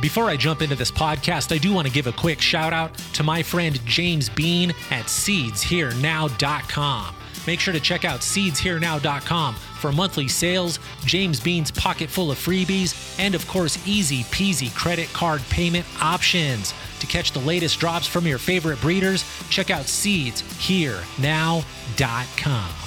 Before I jump into this podcast, I do want to give a quick shout out to my friend James Bean at seedsherenow.com. Make sure to check out seedsherenow.com for monthly sales, James Bean's pocket full of freebies, and of course, easy peasy credit card payment options. To catch the latest drops from your favorite breeders, check out seedsherenow.com.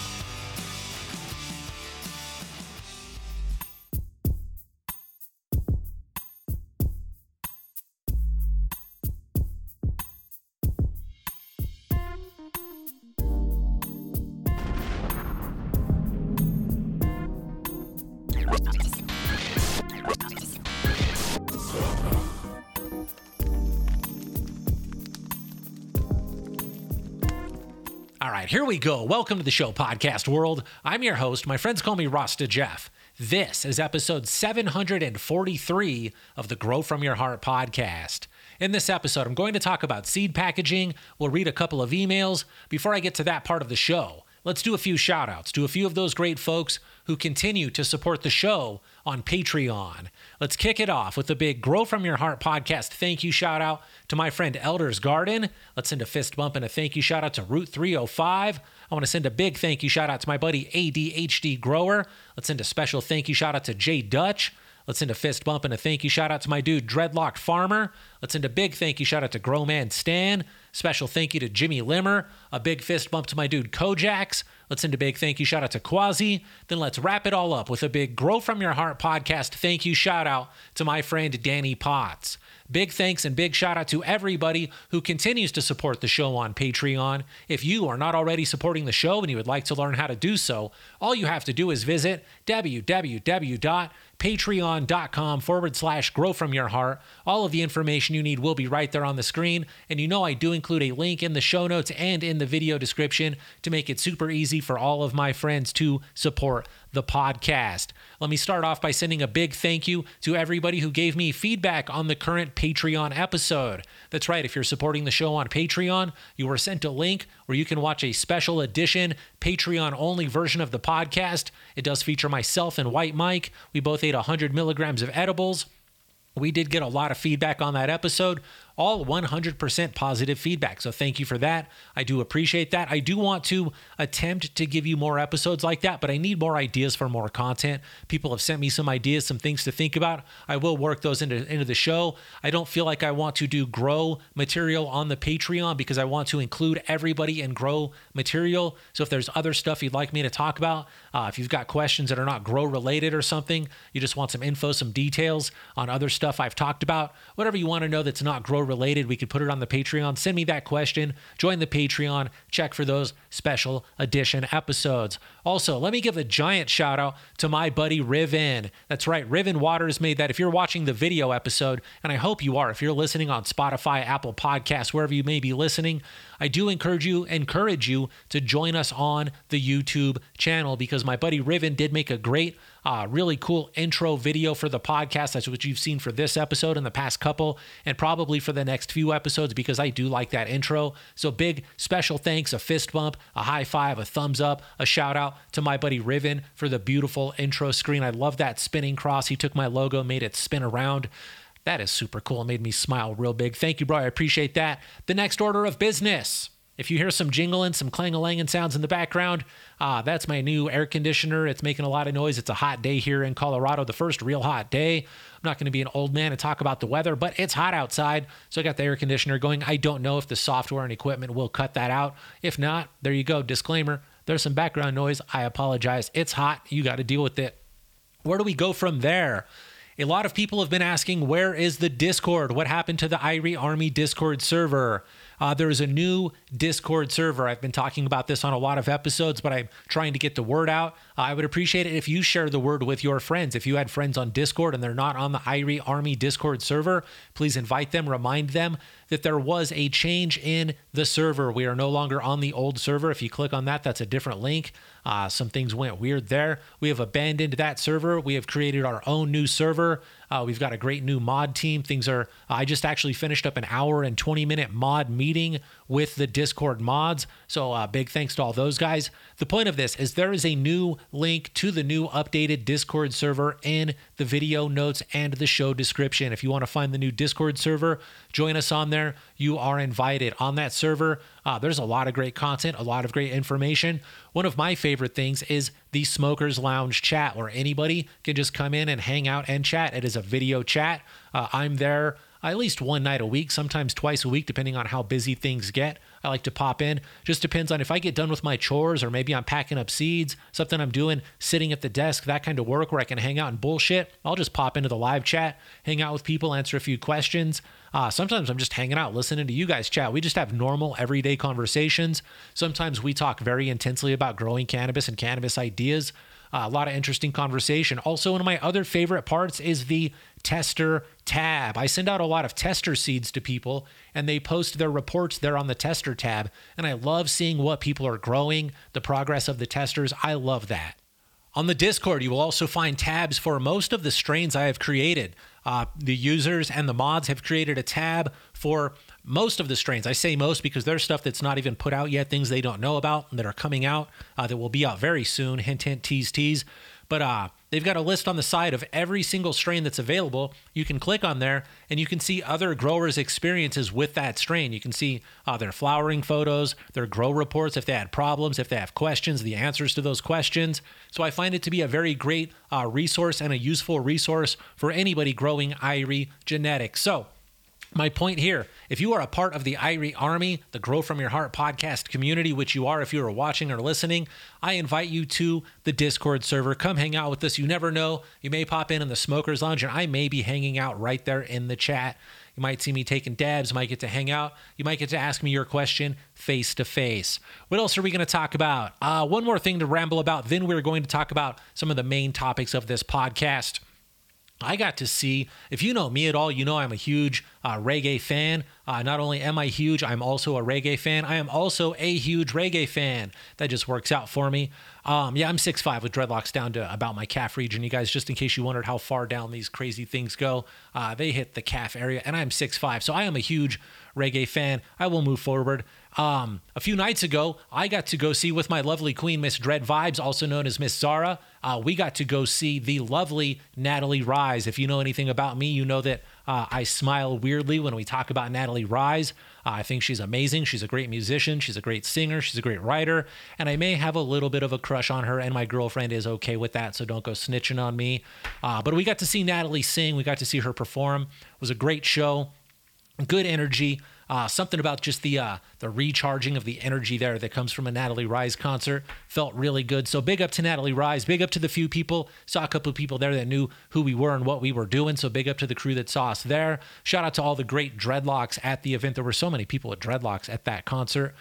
right, here we go. Welcome to the show, podcast world. I'm your host. My friends call me Rasta Jeff. This is episode 743 of the Grow From Your Heart podcast. In this episode, I'm going to talk about seed packaging. We'll read a couple of emails. Before I get to that part of the show, let's do a few shout outs to a few of those great folks who continue to support the show on Patreon. Let's kick it off with a big Grow From Your Heart podcast thank you shout out to my friend Elder's Garden. Let's send a fist bump and a thank you shout out to Route 305. I want to send a big thank you shout out to my buddy ADHD Grower. Let's send a special thank you shout out to Jay Dutch. Let's send a fist bump and a thank you shout out to my dude Dreadlocked Farmer. Let's send a big thank you shout out to Grow Man Stan. Special thank you to Jimmy Limmer. A big fist bump to my dude Kojax. Let's send a big thank you shout out to Quasi. Then let's wrap it all up with a big Grow From Your Heart podcast thank you shout out to my friend Danny Potts. Big thanks and big shout out to everybody who continues to support the show on Patreon. If you are not already supporting the show and you would like to learn how to do so, all you have to do is visit www.patreon.com forward slash grow from your heart. All of the information you need will be right there on the screen. And you know, I do include a link in the show notes and in the video description to make it super easy for all of my friends to support the podcast. Let me start off by sending a big thank you to everybody who gave me feedback on the current Patreon episode. That's right, if you're supporting the show on Patreon, you were sent a link where you can watch a special edition, Patreon only version of the podcast. It does feature myself and White Mike. We both ate 100 milligrams of edibles. We did get a lot of feedback on that episode, all 100% positive feedback. So thank you for that. I do appreciate that. I do want to attempt to give you more episodes like that, but I need more ideas for more content. People have sent me some ideas, some things to think about. I will work those into, into the show. I don't feel like I want to do grow material on the Patreon because I want to include everybody in grow material. So if there's other stuff you'd like me to talk about, uh, if you've got questions that are not grow related or something, you just want some info, some details on other stuff I've talked about, whatever you want to know that's not grow related, we could put it on the Patreon. Send me that question, join the Patreon, check for those special edition episodes. Also, let me give a giant shout out to my buddy Riven. That's right, Riven Waters made that. If you're watching the video episode, and I hope you are, if you're listening on Spotify, Apple Podcasts, wherever you may be listening, I do encourage you encourage you to join us on the YouTube channel because my buddy Riven did make a great uh, really cool intro video for the podcast. That's what you've seen for this episode and the past couple, and probably for the next few episodes because I do like that intro. So, big special thanks, a fist bump, a high five, a thumbs up, a shout out to my buddy Riven for the beautiful intro screen. I love that spinning cross. He took my logo, made it spin around. That is super cool. It made me smile real big. Thank you, bro. I appreciate that. The next order of business. If you hear some jingling, some clang-a-langing sounds in the background, uh, that's my new air conditioner. It's making a lot of noise. It's a hot day here in Colorado, the first real hot day. I'm not going to be an old man and talk about the weather, but it's hot outside. So I got the air conditioner going. I don't know if the software and equipment will cut that out. If not, there you go. Disclaimer there's some background noise. I apologize. It's hot. You got to deal with it. Where do we go from there? A lot of people have been asking, where is the Discord? What happened to the Irie Army Discord server? Uh, there is a new Discord server. I've been talking about this on a lot of episodes, but I'm trying to get the word out. Uh, I would appreciate it if you share the word with your friends. If you had friends on Discord and they're not on the Irie Army Discord server, please invite them, remind them that there was a change in the server. We are no longer on the old server. If you click on that, that's a different link. Uh, some things went weird there. We have abandoned that server. We have created our own new server. Uh, we've got a great new mod team. Things are, I just actually finished up an hour and 20 minute mod meeting with the Discord mods. So, uh, big thanks to all those guys. The point of this is there is a new link to the new updated Discord server in the video notes and the show description. If you want to find the new Discord server, join us on there. You are invited on that server. Uh, there's a lot of great content, a lot of great information. One of my favorite things is the Smokers Lounge chat, where anybody can just come in and hang out and chat. It is a video chat. Uh, I'm there at least one night a week, sometimes twice a week, depending on how busy things get. I like to pop in. Just depends on if I get done with my chores or maybe I'm packing up seeds, something I'm doing, sitting at the desk, that kind of work where I can hang out and bullshit. I'll just pop into the live chat, hang out with people, answer a few questions. Uh, sometimes I'm just hanging out, listening to you guys chat. We just have normal, everyday conversations. Sometimes we talk very intensely about growing cannabis and cannabis ideas. Uh, a lot of interesting conversation. Also, one of my other favorite parts is the tester tab. I send out a lot of tester seeds to people and they post their reports there on the tester tab. And I love seeing what people are growing, the progress of the testers. I love that. On the Discord, you will also find tabs for most of the strains I have created. Uh, the users and the mods have created a tab for most of the strains. I say most because there's stuff that's not even put out yet, things they don't know about that are coming out uh, that will be out very soon. Hint, hint, tease, tease. But uh, they've got a list on the side of every single strain that's available. You can click on there and you can see other growers' experiences with that strain. You can see uh, their flowering photos, their grow reports, if they had problems, if they have questions, the answers to those questions. So I find it to be a very great uh, resource and a useful resource for anybody growing Irie genetics. So my point here if you are a part of the Irie Army, the Grow From Your Heart podcast community, which you are if you are watching or listening, I invite you to the Discord server. Come hang out with us. You never know. You may pop in in the Smokers Lounge, and I may be hanging out right there in the chat. You might see me taking dabs, might get to hang out. You might get to ask me your question face to face. What else are we going to talk about? Uh, one more thing to ramble about, then we're going to talk about some of the main topics of this podcast. I got to see, if you know me at all, you know I'm a huge uh, reggae fan. Uh, not only am I huge, I'm also a reggae fan. I am also a huge reggae fan. That just works out for me. Um, yeah, I'm 6'5 with dreadlocks down to about my calf region. You guys, just in case you wondered how far down these crazy things go, uh, they hit the calf area, and I'm 6'5. So I am a huge reggae fan. I will move forward. Um, a few nights ago, I got to go see with my lovely queen, Miss Dread Vibes, also known as Miss Zara. Uh, we got to go see the lovely Nattali Rize. If you know anything about me, you know that uh, I smile weirdly when we talk about Nattali Rize. Uh, I think she's amazing. She's a great musician. She's a great singer. She's a great writer. And I may have a little bit of a crush on her, and my girlfriend is okay with that. So don't go snitching on me. Uh, but we got to see Nattali sing. We got to see her perform. It was a great show. Good energy. Uh, something about just the uh, the recharging of the energy there that comes from a Nattali Rize concert felt really good. So big up to Nattali Rize. Big up to the few people. Saw a couple of people there that knew who we were and what we were doing. So big up to the crew that saw us there. Shout out to all the great dreadlocks at the event. There were so many people with dreadlocks at that concert.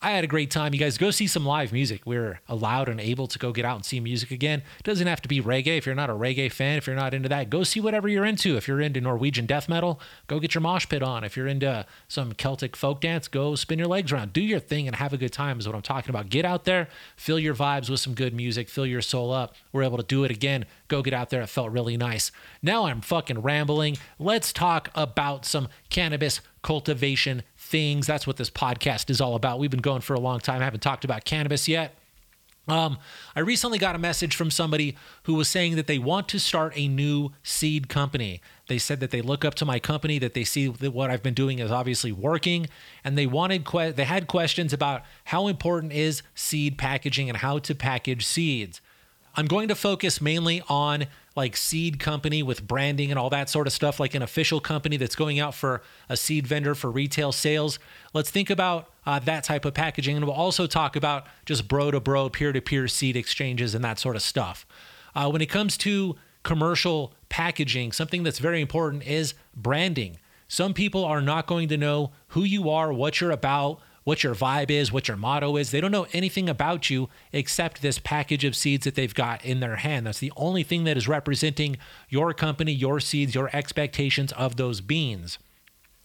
I had a great time. You guys go see some live music. We're allowed and able to go get out and see music again. It doesn't have to be reggae. If you're not a reggae fan, if you're not into that, go see whatever you're into. If you're into Norwegian death metal, go get your mosh pit on. If you're into some Celtic folk dance, go spin your legs around. Do your thing and have a good time is what I'm talking about. Get out there, fill your vibes with some good music, fill your soul up. We're able to do it again. Go get out there. It felt really nice. Now I'm fucking rambling. Let's talk about some cannabis cultivation things. That's what this podcast is all about. We've been going for a long time. I haven't talked about cannabis yet. Um, I recently got a message from somebody who was saying that they want to start a new seed company. They said that they look up to my company, that they see that what I've been doing is obviously working, and they wanted que- they had questions about how important is seed packaging and how to package seeds. I'm going to focus mainly on like seed company with branding and all that sort of stuff, like an official company that's going out for a seed vendor for retail sales. Let's think about uh, that type of packaging. And we'll also talk about just bro to bro, peer to peer seed exchanges and that sort of stuff. Uh, when it comes to commercial packaging, something that's very important is branding. Some people are not going to know who you are, what you're about, what your vibe is, what your motto is. They don't know anything about you except this package of seeds that they've got in their hand. That's the only thing that is representing your company, your seeds, your expectations of those beans.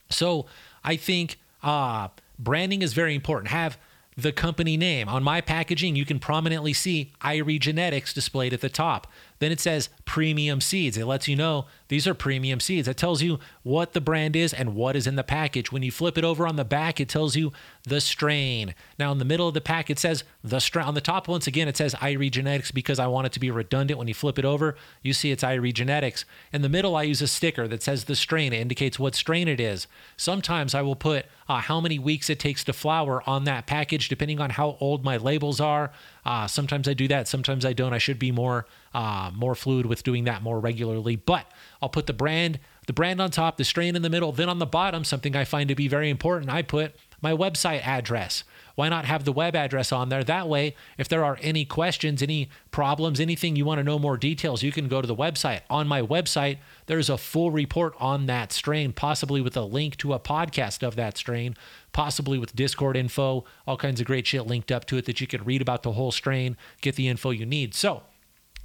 So I think uh, branding is very important. Have the company name. On my packaging, you can prominently see Irie Genetics displayed at the top. Then it says premium seeds. It lets you know these are premium seeds. It tells you what the brand is and what is in the package. When you flip it over on the back, it tells you the strain. Now, in the middle of the pack, it says the strain. On the top, once again, it says Irie Genetics because I want it to be redundant. When you flip it over, you see it's Irie Genetics. In the middle, I use a sticker that says the strain. It indicates what strain it is. Sometimes I will put uh, how many weeks it takes to flower on that package, depending on how old my labels are. Uh, sometimes I do that. Sometimes I don't. I should be more uh, more fluid with doing that more regularly. But I'll put the brand, the brand on top, the strain in the middle. Then on the bottom, something I find to be very important, I put my website address. Why not have the web address on there? That way, if there are any questions, any problems, anything you want to know more details, you can go to the website. On my website, there's a full report on that strain, possibly with a link to a podcast of that strain, possibly with Discord info, all kinds of great shit linked up to it that you could read about the whole strain, get the info you need. So,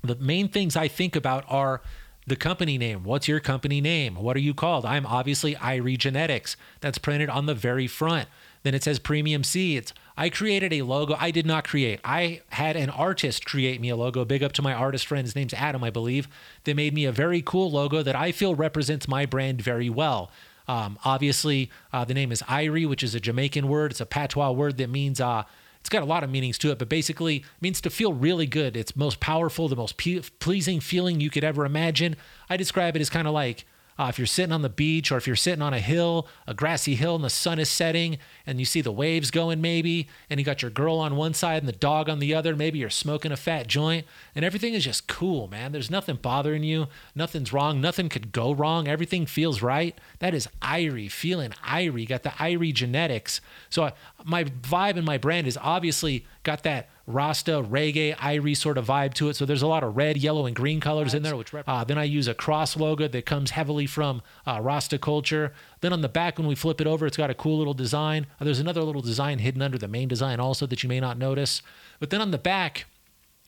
the main things I think about are the company name. What's your company name? What are you called? I'm obviously Irie Genetics. That's printed on the very front. Then it says Premium Seeds. I created a logo. I did not create. I had an artist create me a logo. Big up to my artist friend. His name's Adam, I believe. They made me a very cool logo that I feel represents my brand very well. Um, obviously, uh, the name is Irie, which is a Jamaican word. It's a patois word that means uh, it's got a lot of meanings to it, but basically means to feel really good. It's most powerful, the most pleasing feeling you could ever imagine. I describe it as kind of like uh, if you're sitting on the beach or if you're sitting on a hill, a grassy hill, and the sun is setting and you see the waves going, maybe, and you got your girl on one side and the dog on the other, maybe you're smoking a fat joint, and everything is just cool, man. There's nothing bothering you, nothing's wrong, nothing could go wrong, everything feels right. That is Irie, feeling Irie, got the Irie genetics. So I, my vibe and my brand is obviously got that Rasta, reggae, Irie sort of vibe to it. So there's a lot of red, yellow, and green colors in there. Which uh, then I use a cross logo that comes heavily from uh, Rasta culture. Then on the back, when we flip it over, it's got a cool little design. Uh, there's another little design hidden under the main design also that you may not notice. But then on the back,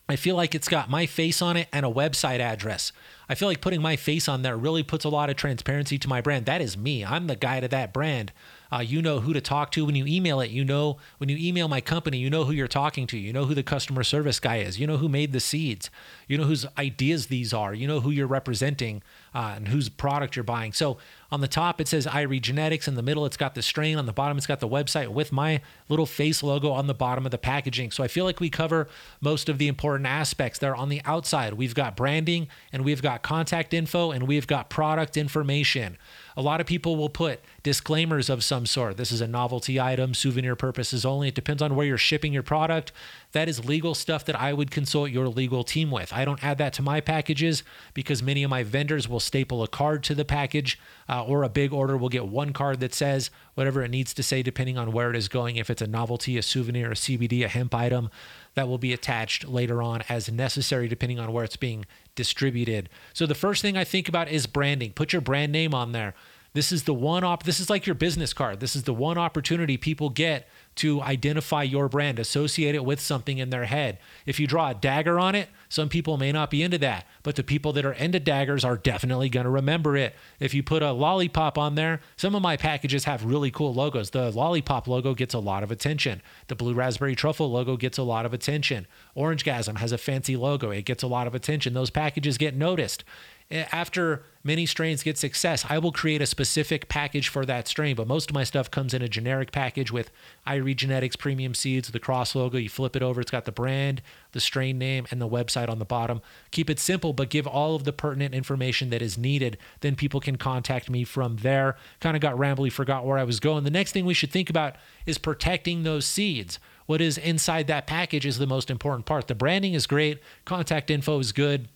I feel like it's got my face on it and a website address. I feel like putting my face on there really puts a lot of transparency to my brand. That is me. I'm the guy to that brand. Uh, you know who to talk to when you email it. You know when you email my company, you know who you're talking to. You know who the customer service guy is. You know who made the seeds. You know whose ideas these are. You know who you're representing uh, and whose product you're buying. So on the top it says Irie Genetics. In the middle it's got the strain. On the bottom it's got the website with my little face logo on the bottom of the packaging. So I feel like we cover most of the important aspects there. On the outside we've got branding and we've got contact info and we've got product information. A lot of people will put disclaimers of some sort. This is a novelty item, souvenir purposes only. It depends on where you're shipping your product. That is legal stuff that I would consult your legal team with. I don't add that to my packages because many of my vendors will staple a card to the package, uh, or a big order will get one card that says whatever it needs to say, depending on where it is going. If it's a novelty, a souvenir, a CBD, a hemp item, that will be attached later on as necessary, depending on where it's being distributed. So the first thing I think about is branding. Put your brand name on there. This is the one op this is like your business card. This is the one opportunity people get to identify your brand, associate it with something in their head. If you draw a dagger on it, some people may not be into that, but the people that are into daggers are definitely going to remember it. If you put a lollipop on there, some of my packages have really cool logos. The lollipop logo gets a lot of attention. The blue raspberry truffle logo gets a lot of attention. Orangegasm has a fancy logo. It gets a lot of attention. Those packages get noticed Eh, after many strains get success, I will create a specific package for that strain. But most of my stuff comes in a generic package with Irie Genetics premium seeds, the cross logo. You flip it over, it's got the brand, the strain name, and the website on the bottom. Keep it simple, but give all of the pertinent information that is needed. Then people can contact me from there. Kind of got rambly, forgot where I was going. The next thing we should think about is protecting those seeds. What is inside that package is the most important part. The branding is great, contact info is good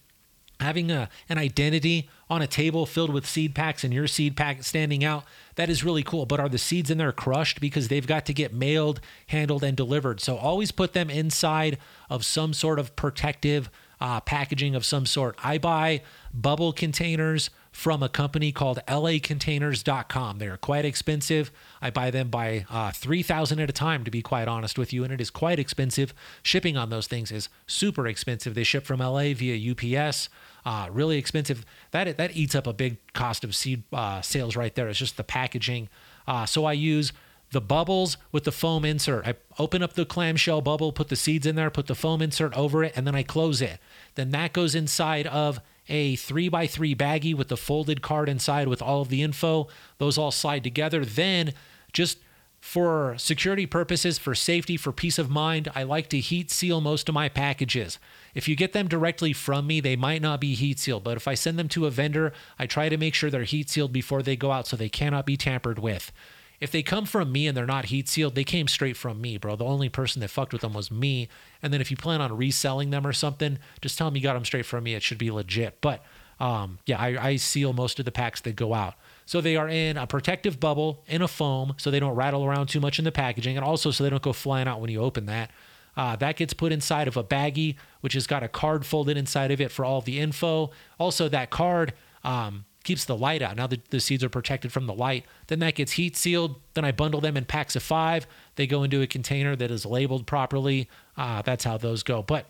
having a, an identity on a table filled with seed packs and your seed pack standing out that is really cool. But are the seeds in there crushed? Because they've got to get mailed handled and delivered. So always put them inside of some sort of protective uh, packaging of some sort i buy bubble containers from a company called lacontainers.com. They're quite expensive. I buy them by uh, 3,000 at a time, to be quite honest with you, and it is quite expensive. Shipping on those things is super expensive. They ship from LA via UPS. Uh, really expensive. That that eats up a big cost of seed uh, sales right there. It's just the packaging. Uh, so I use the bubbles with the foam insert. I open up the clamshell bubble, put the seeds in there, put the foam insert over it, and then I close it. Then that goes inside of a three by three baggie with the folded card inside with all of the info. Those all slide together. Then, just for security purposes, for safety, for peace of mind, I like to heat seal most of my packages. If you get them directly from me, they might not be heat sealed, but if I send them to a vendor, I try to make sure they're heat sealed before they go out so they cannot be tampered with. If they come from me and they're not heat sealed, they came straight from me, bro. The only person that fucked with them was me. And then if you plan on reselling them or something, just tell them you got them straight from me. It should be legit. But um, yeah, I, I seal most of the packs that go out. So they are in a protective bubble in a foam so they don't rattle around too much in the packaging and also so they don't go flying out when you open that. Uh, that gets put inside of a baggie, which has got a card folded inside of it for all the info. Also, that card um, keeps the light out. Now the, the seeds are protected from the light. Then that gets heat sealed. Then I bundle them in packs of five. They go into a container that is labeled properly. Uh, that's how those go. But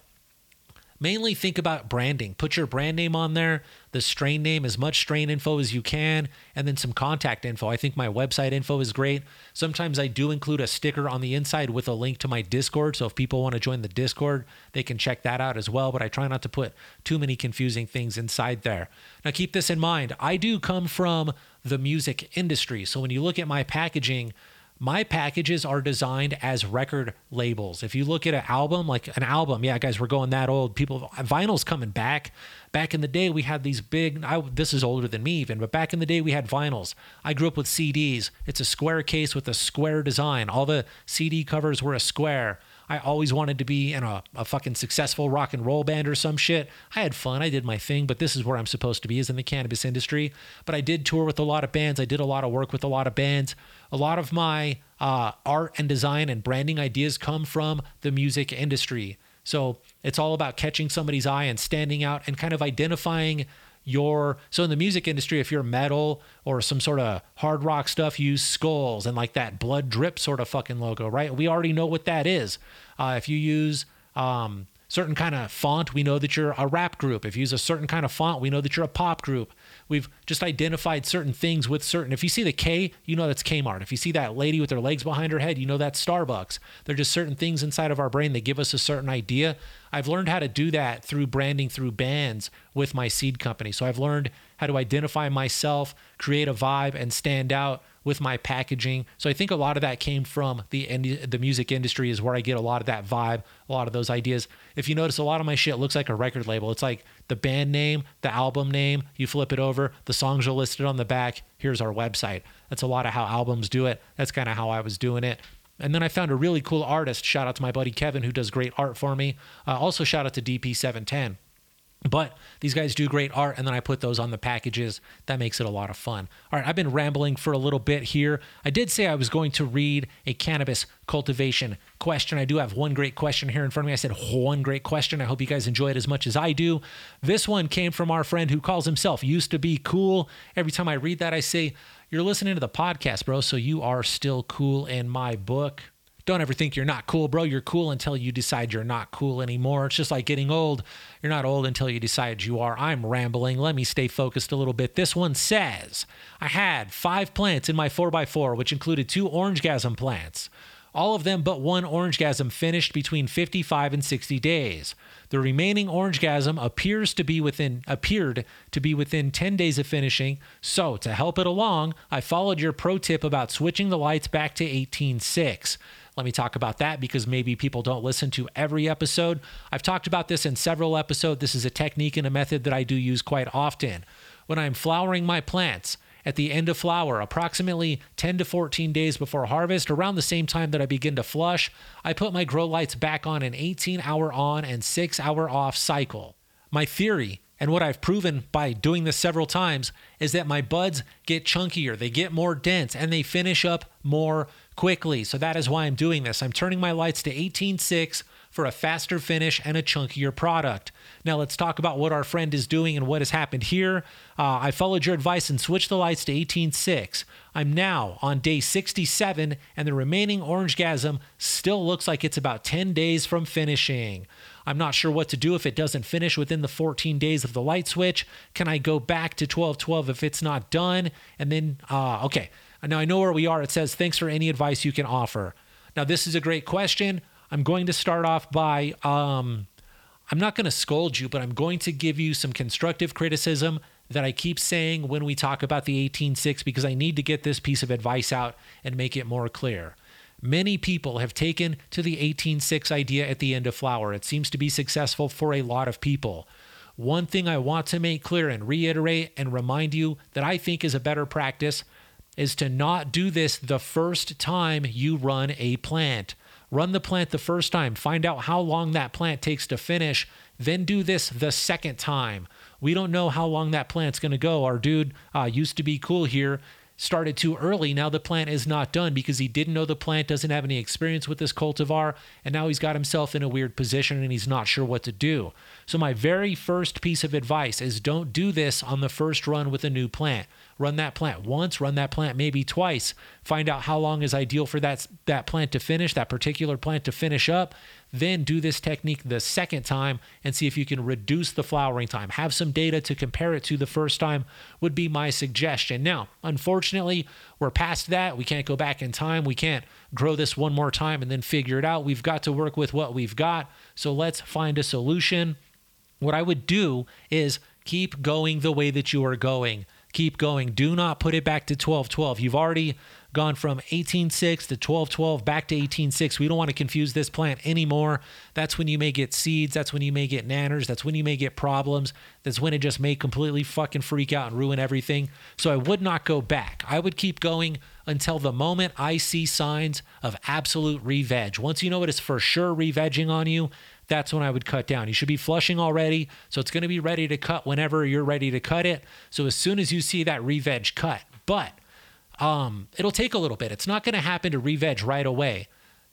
mainly think about branding. Put your brand name on there, the strain name, as much strain info as you can, and then some contact info. I think my website info is great. Sometimes I do include a sticker on the inside with a link to my Discord. So if people want to join the Discord, they can check that out as well. But I try not to put too many confusing things inside there. Now, keep this in mind I do come from the music industry. So when you look at my packaging, my packages are designed as record labels. If you look at an album, like an album, yeah, guys, we're going that old. People, vinyl's coming back. Back in the day, we had these big. I, this is older than me even, but back in the day, we had vinyls. I grew up with CDs. It's a square case with a square design. All the CD covers were a square. I always wanted to be in a, a fucking successful rock and roll band or some shit. I had fun. I did my thing, but this is where I'm supposed to be is in the cannabis industry. But I did tour with a lot of bands. I did a lot of work with a lot of bands. A lot of my uh, art and design and branding ideas come from the music industry. So it's all about catching somebody's eye and standing out and kind of identifying your so in the music industry if you're metal or some sort of hard rock stuff use skulls and like that blood drip sort of fucking logo right? We already know what that is. Uh, if you use um, certain kind of font we know that you're a rap group. If you use a certain kind of font we know that you're a pop group We've just identified certain things with certain. If you see the K, you know that's Kmart. If you see that lady with her legs behind her head, you know that's Starbucks. They're just certain things inside of our brain that give us a certain idea. I've learned how to do that through branding through bands with my seed company. So I've learned how to identify myself, create a vibe, and stand out with my packaging. So I think a lot of that came from the the music industry is where I get a lot of that vibe, a lot of those ideas. If you notice, a lot of my shit looks like a record label. It's like the band name, the album name. You flip it over, the songs are listed on the back. Here's our website. That's a lot of how albums do it. That's kind of how I was doing it. And then I found a really cool artist. Shout out to my buddy Kevin, who does great art for me. Uh, also, shout out to DP710 but these guys do great art, and then I put those on the packages. That makes it a lot of fun. All right, I've been rambling for a little bit here. I did say I was going to read a cannabis cultivation question. I do have one great question here in front of me. I said one great question. I hope you guys enjoy it as much as I do. This one came from our friend who calls himself Used to Be Cool. Every time I read that, I say, You're listening to the podcast, bro, so you are still cool in my book don't ever think you're not cool, bro. You're cool until you decide you're not cool anymore. It's just like getting old. You're not old until you decide you are. I'm rambling. Let me stay focused a little bit. This one says I had five plants in my 4x4, which included two Orangegasm plants. All of them but one Orangegasm finished between 55 and 60 days. The remaining Orangegasm appears to be within appeared to be within 10 days of finishing. So, to help it along, I followed your pro tip about switching the lights back to 18.6. Let me talk about that because maybe people don't listen to every episode. I've talked about this in several episodes. This is a technique and a method that I do use quite often. When I'm flowering my plants, at the end of flower, approximately 10 to 14 days before harvest, around the same time that I begin to flush, I put my grow lights back on an 18 hour on and 6 hour off cycle. My theory and what I've proven by doing this several times is that my buds get chunkier, they get more dense, and they finish up more quickly. So that is why I'm doing this. I'm turning my lights to 18.6 for a faster finish and a chunkier product. Now let's talk about what our friend is doing and what has happened here. Uh, I followed your advice and switched the lights to 18.6. I'm now on day 67 and the remaining Orangegasm still looks like it's about 10 days from finishing. I'm not sure what to do if it doesn't finish within the 14 days of the light switch. Can I go back to 1212 if it's not done? And then, uh, okay, now I know where we are. It says, thanks for any advice you can offer. Now, this is a great question. I'm going to start off by um, I'm not going to scold you, but I'm going to give you some constructive criticism that I keep saying when we talk about the 186 because I need to get this piece of advice out and make it more clear. Many people have taken to the 186 idea at the end of flower. It seems to be successful for a lot of people. One thing I want to make clear and reiterate and remind you that I think is a better practice is to not do this the first time you run a plant. Run the plant the first time, find out how long that plant takes to finish, then do this the second time. We don't know how long that plant's going to go. Our dude uh, used to be cool here started too early. Now the plant is not done because he didn't know the plant, doesn't have any experience with this cultivar, and now he's got himself in a weird position and he's not sure what to do. So, my very first piece of advice is don't do this on the first run with a new plant. Run that plant once, run that plant maybe twice. Find out how long is ideal for that, that plant to finish, that particular plant to finish up, then do this technique the second time and see if you can reduce the flowering time. Have some data to compare it to the first time, would be my suggestion. Now, unfortunately, we're past that. We can't go back in time. We can't grow this one more time and then figure it out. We've got to work with what we've got. So let's find a solution. What I would do is keep going the way that you are going. Keep going. Do not put it back to 1212. You've already gone from 18.6 to 12.12 back to 18.6. We don't want to confuse this plant anymore. That's when you may get seeds. That's when you may get nanners. That's when you may get problems. That's when it just may completely fucking freak out and ruin everything. So I would not go back. I would keep going until the moment I see signs of absolute re-veg. Once you know it is for sure re-vegging on you, that's when I would cut down. You should be flushing already, so it's going to be ready to cut whenever you're ready to cut it. So as soon as you see that re-veg cut, but um, it'll take a little bit. It's not going to happen to re-veg right away.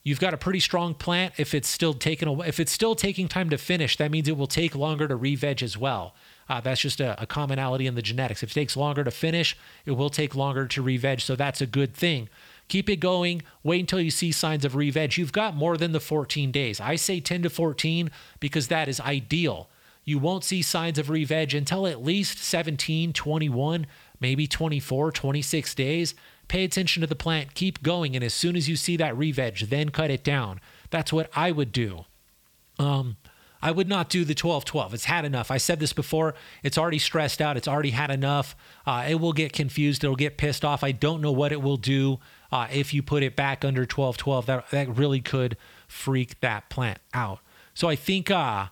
You've got a pretty strong plant. If it's still taking if it's still taking time to finish, that means it will take longer to re-veg as well. Uh, that's just a, a, commonality in the genetics. If it takes longer to finish, it will take longer to re-veg. So that's a good thing. Keep it going. Wait until you see signs of re-veg. You've got more than the 14 days. I say 10 to 14 because that is ideal. You won't see signs of re-veg until at least 17, 21, maybe 24, 26 days. Pay attention to the plant, keep going, and as soon as you see that re-veg, then cut it down. That's what I would do. Um, I would not do the 12 12. It's had enough. I said this before. It's already stressed out. It's already had enough. Uh, it will get confused. It'll get pissed off. I don't know what it will do uh, if you put it back under 12 12. That, that really could freak that plant out. So I think uh,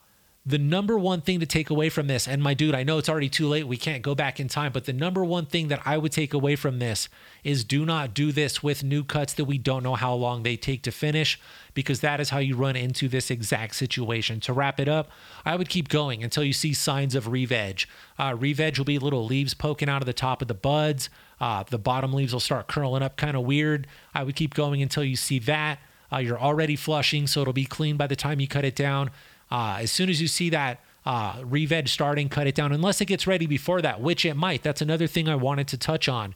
the number one thing to take away from this, and my dude, I know it's already too late. We can't go back in time, but the number one thing that I would take away from this is do not do this with new cuts that we don't know how long they take to finish, because that is how you run into this exact situation. To wrap it up, I would keep going until you see signs of re-veg. Uh, will be little leaves poking out of the top of the buds. Uh, the bottom leaves will start curling up kind of weird. I would keep going until you see that. Uh, you're already flushing, so it'll be clean by the time you cut it down. Uh, as soon as you see that uh, re-veg starting, cut it down, unless it gets ready before that, which it might. That's another thing I wanted to touch on.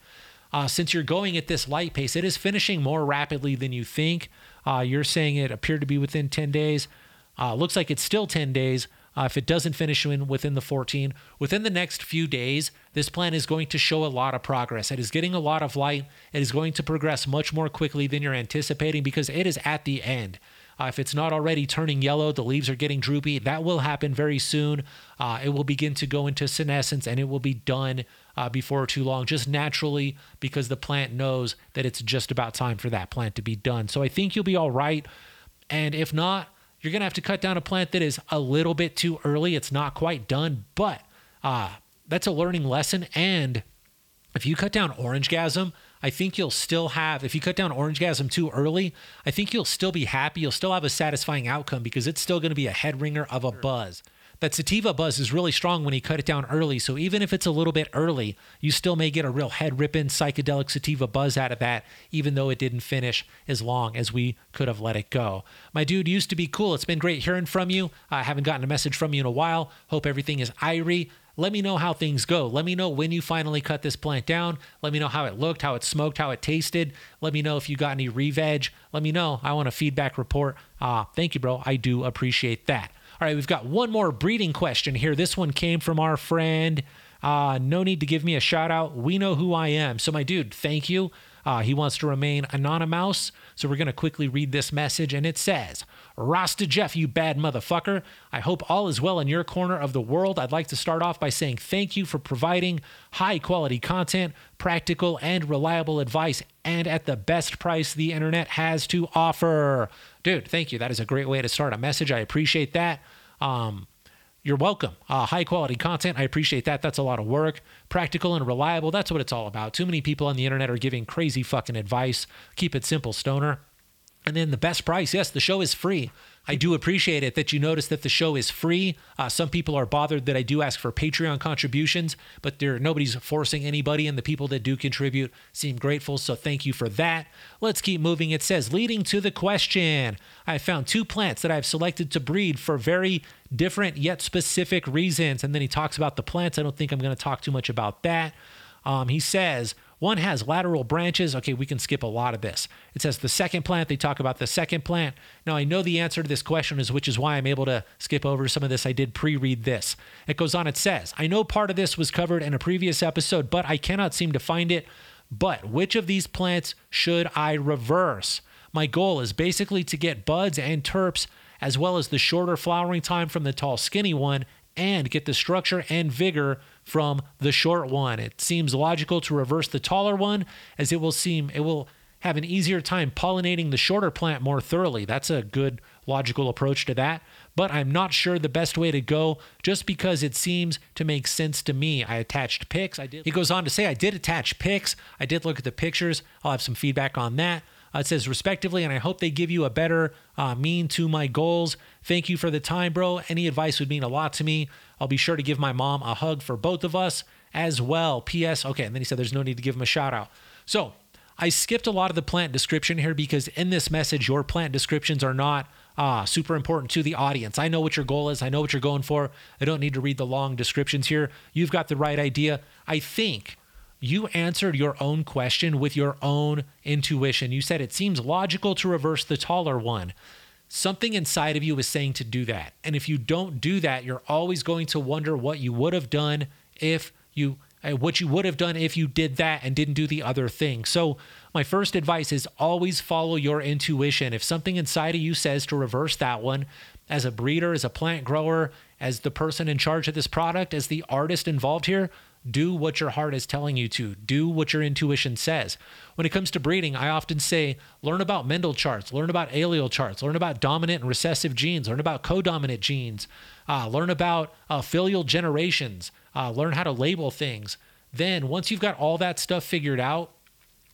Uh, since you're going at this light pace, it is finishing more rapidly than you think. Uh, you're saying it appeared to be within 10 days. Uh, looks like it's still 10 days. Uh, if it doesn't finish in within the 14, within the next few days, this plan is going to show a lot of progress. It is getting a lot of light. It is going to progress much more quickly than you're anticipating because it is at the end. Uh, if it's not already turning yellow, the leaves are getting droopy. That will happen very soon. Uh, it will begin to go into senescence and it will be done uh, before too long, just naturally because the plant knows that it's just about time for that plant to be done. So I think you'll be all right. And if not, you're going to have to cut down a plant that is a little bit too early. It's not quite done, but uh, that's a learning lesson. And if you cut down Orangegasm, I think you'll still have, if you cut down Orangegasm too early, I think you'll still be happy. You'll still have a satisfying outcome because it's still going to be a head ringer of a buzz. That sativa buzz is really strong when you cut it down early. So even if it's a little bit early, you still may get a real head ripping psychedelic sativa buzz out of that, even though it didn't finish as long as we could have let it go. My dude used to be cool. It's been great hearing from you. I haven't gotten a message from you in a while. Hope everything is irie. Let me know how things go. Let me know when you finally cut this plant down. Let me know how it looked, how it smoked, how it tasted. Let me know if you got any re-veg. Let me know. I want a feedback report. Uh, thank you, bro. I do appreciate that. All right, we've got one more breeding question here. This one came from our friend. Uh, no need to give me a shout out. We know who I am. So, my dude, thank you. Uh, he wants to remain anonymous, so we're going to quickly read this message, and it says, Rasta Jeff, you bad motherfucker. I hope all is well in your corner of the world. I'd like to start off by saying thank you for providing high quality content, practical and reliable advice, and at the best price the internet has to offer. Dude, thank you. That is a great way to start a message. I appreciate that. Um, you're welcome. Uh, high quality content. I appreciate that. That's a lot of work. Practical and reliable. That's what it's all about. Too many people on the internet are giving crazy fucking advice. Keep it simple, stoner. And then the best price. Yes, the show is free. I do appreciate it that you notice that the show is free. Uh, some people are bothered that I do ask for Patreon contributions, but there nobody's forcing anybody, and the people that do contribute seem grateful. So thank you for that. Let's keep moving. It says, leading to the question. I found two plants that I've selected to breed for very different yet specific reasons. And then he talks about the plants. I don't think I'm going to talk too much about that. Um, he says, one has lateral branches. Okay, we can skip a lot of this. It says the second plant, they talk about the second plant. Now, I know the answer to this question is which is why I'm able to skip over some of this. I did pre read this. It goes on, it says, I know part of this was covered in a previous episode, but I cannot seem to find it. But which of these plants should I reverse? My goal is basically to get buds and terps as well as the shorter flowering time from the tall, skinny one, and get the structure and vigor from the short one. It seems logical to reverse the taller one as it will seem it will have an easier time pollinating the shorter plant more thoroughly. That's a good logical approach to that, but I'm not sure the best way to go just because it seems to make sense to me. I attached pics. I did He goes on to say I did attach pics. I did look at the pictures. I'll have some feedback on that. Uh, it says respectively, and I hope they give you a better uh, mean to my goals. Thank you for the time, bro. Any advice would mean a lot to me. I'll be sure to give my mom a hug for both of us as well. P.S. Okay, and then he said there's no need to give him a shout out. So I skipped a lot of the plant description here because in this message, your plant descriptions are not uh, super important to the audience. I know what your goal is. I know what you're going for. I don't need to read the long descriptions here. You've got the right idea. I think you answered your own question with your own intuition. You said it seems logical to reverse the taller one. Something inside of you is saying to do that. And if you don't do that, you're always going to wonder what you would have done if you uh, what you would have done if you did that and didn't do the other thing. So, my first advice is always follow your intuition. If something inside of you says to reverse that one, as a breeder, as a plant grower, as the person in charge of this product, as the artist involved here, do what your heart is telling you to. Do what your intuition says. When it comes to breeding, I often say learn about Mendel charts, learn about allele charts, learn about dominant and recessive genes, learn about codominant genes, uh, learn about uh, filial generations, uh, learn how to label things. Then, once you've got all that stuff figured out,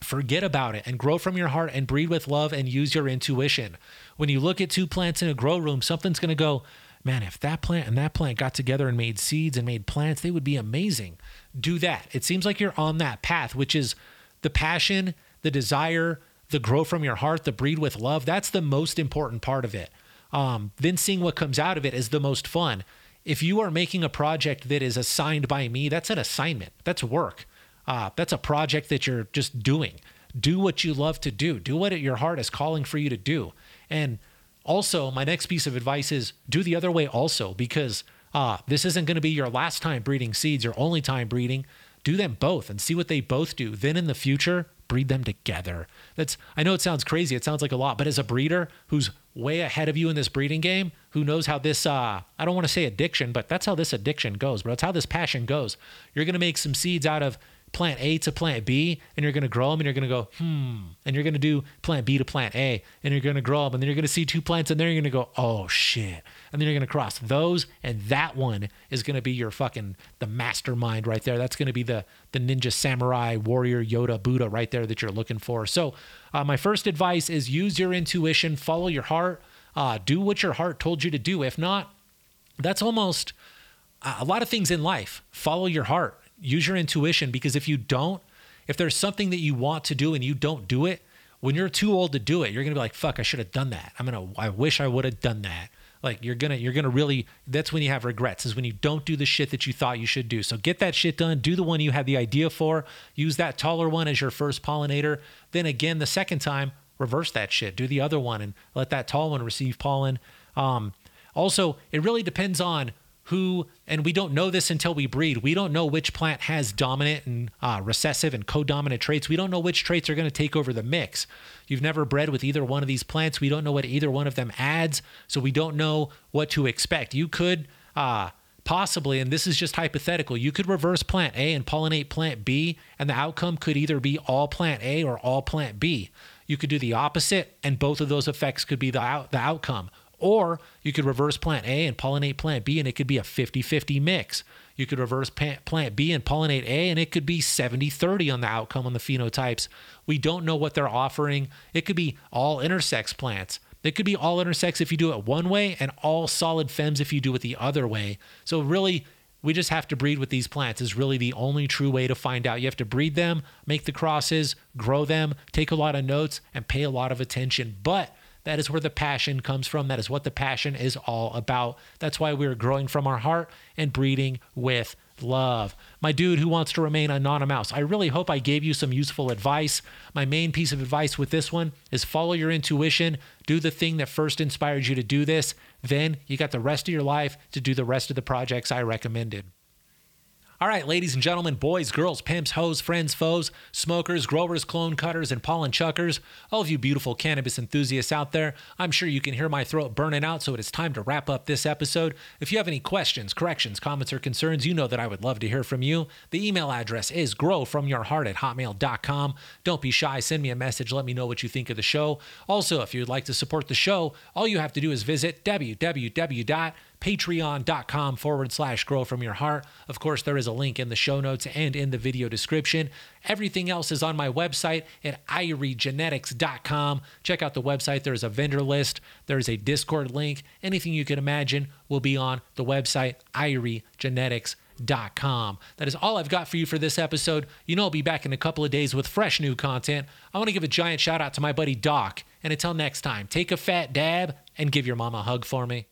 forget about it and grow from your heart and breed with love and use your intuition. When you look at two plants in a grow room, something's going to go, man, if that plant and that plant got together and made seeds and made plants, they would be amazing. Do that. It seems like you're on that path, which is the passion, the desire, the grow from your heart, the breed with love. That's the most important part of it. Um, then seeing what comes out of it is the most fun. If you are making a project that is assigned by me, that's an assignment. That's work. Uh, that's a project that you're just doing. Do what you love to do. Do what your heart is calling for you to do. And also, my next piece of advice is do the other way also, because uh, this isn't going to be your last time breeding seeds, your only time breeding. Do them both and see what they both do. Then in the future, breed them together. That's I know it sounds crazy, it sounds like a lot, but as a breeder who's way ahead of you in this breeding game, who knows how this uh I don't want to say addiction, but that's how this addiction goes, but it's how this passion goes. You're going to make some seeds out of plant A to plant B, and you're going to grow them, and you're going to go, hmm, and you're going to do plant B to plant A, and you're going to grow them, and then you're going to see two plants, and then you're going to go, oh shit, and then you're going to cross those, and that one is going to be your fucking the mastermind right there. That's going to be the the ninja samurai warrior Yoda Buddha right there that you're looking for. So, uh, my first advice is use your intuition, follow your heart, uh, do what your heart told you to do. If not, that's almost a lot of things in life. Follow your heart use your intuition because if you don't, if there's something that you want to do and you don't do it, when you're too old to do it, you're gonna be like, "Fuck, I should have done that." I'm gonna, I wish I would have done that. Like you're gonna, you're gonna really. That's when you have regrets. Is when you don't do the shit that you thought you should do. So get that shit done. Do the one you had the idea for. Use that taller one as your first pollinator. Then again, the second time, reverse that shit. Do the other one and let that tall one receive pollen. Um, also, it really depends on who, and we don't know this until we breed. We don't know which plant has dominant and uh, recessive and co-dominant traits. We don't know which traits are going to take over the mix. You've never bred with either one of these plants. We don't know what either one of them adds, so we don't know what to expect. You could uh, possibly, and this is just hypothetical, you could reverse plant A and pollinate plant B, and the outcome could either be all plant A or all plant B. You could do the opposite, and both of those effects could be the, out, the outcome. Or you could reverse plant A and pollinate plant B, and it could be a 50 50 mix. You could reverse plant B and pollinate A, and it could be 70 30 on the outcome on the phenotypes. We don't know what they're offering. It could be all intersex plants. It could be all intersex if you do it one way, and all solid fems if you do it the other way. So, really, we just have to breed with these plants is really the only true way to find out. You have to breed them, make the crosses, grow them, take a lot of notes, and pay a lot of attention. But that is where the passion comes from. That is what the passion is all about. That's why we're growing from our heart and breeding with love. My dude who wants to remain anonymous, I really hope I gave you some useful advice. My main piece of advice with this one is follow your intuition, do the thing that first inspired you to do this. Then you got the rest of your life to do the rest of the projects I recommended. All right, ladies and gentlemen, boys, girls, pimps, hoes, friends, foes, smokers, growers, clone cutters, and pollen chuckers, all of you beautiful cannabis enthusiasts out there, I'm sure you can hear my throat burning out, so it is time to wrap up this episode. If you have any questions, corrections, comments, or concerns, you know that I would love to hear from you. The email address is growfromyourheart at hotmail.com. Don't be shy, send me a message, let me know what you think of the show. Also, if you'd like to support the show, all you have to do is visit www patreon.com forward slash grow from your heart. Of course, there is a link in the show notes and in the video description. Everything else is on my website at iriegenetics.com. Check out the website. There's a vendor list, there's a Discord link. Anything you can imagine will be on the website, iriegenetics.com. That is all I've got for you for this episode. You know, I'll be back in a couple of days with fresh new content. I want to give a giant shout out to my buddy Doc. And until next time, take a fat dab and give your mama a hug for me.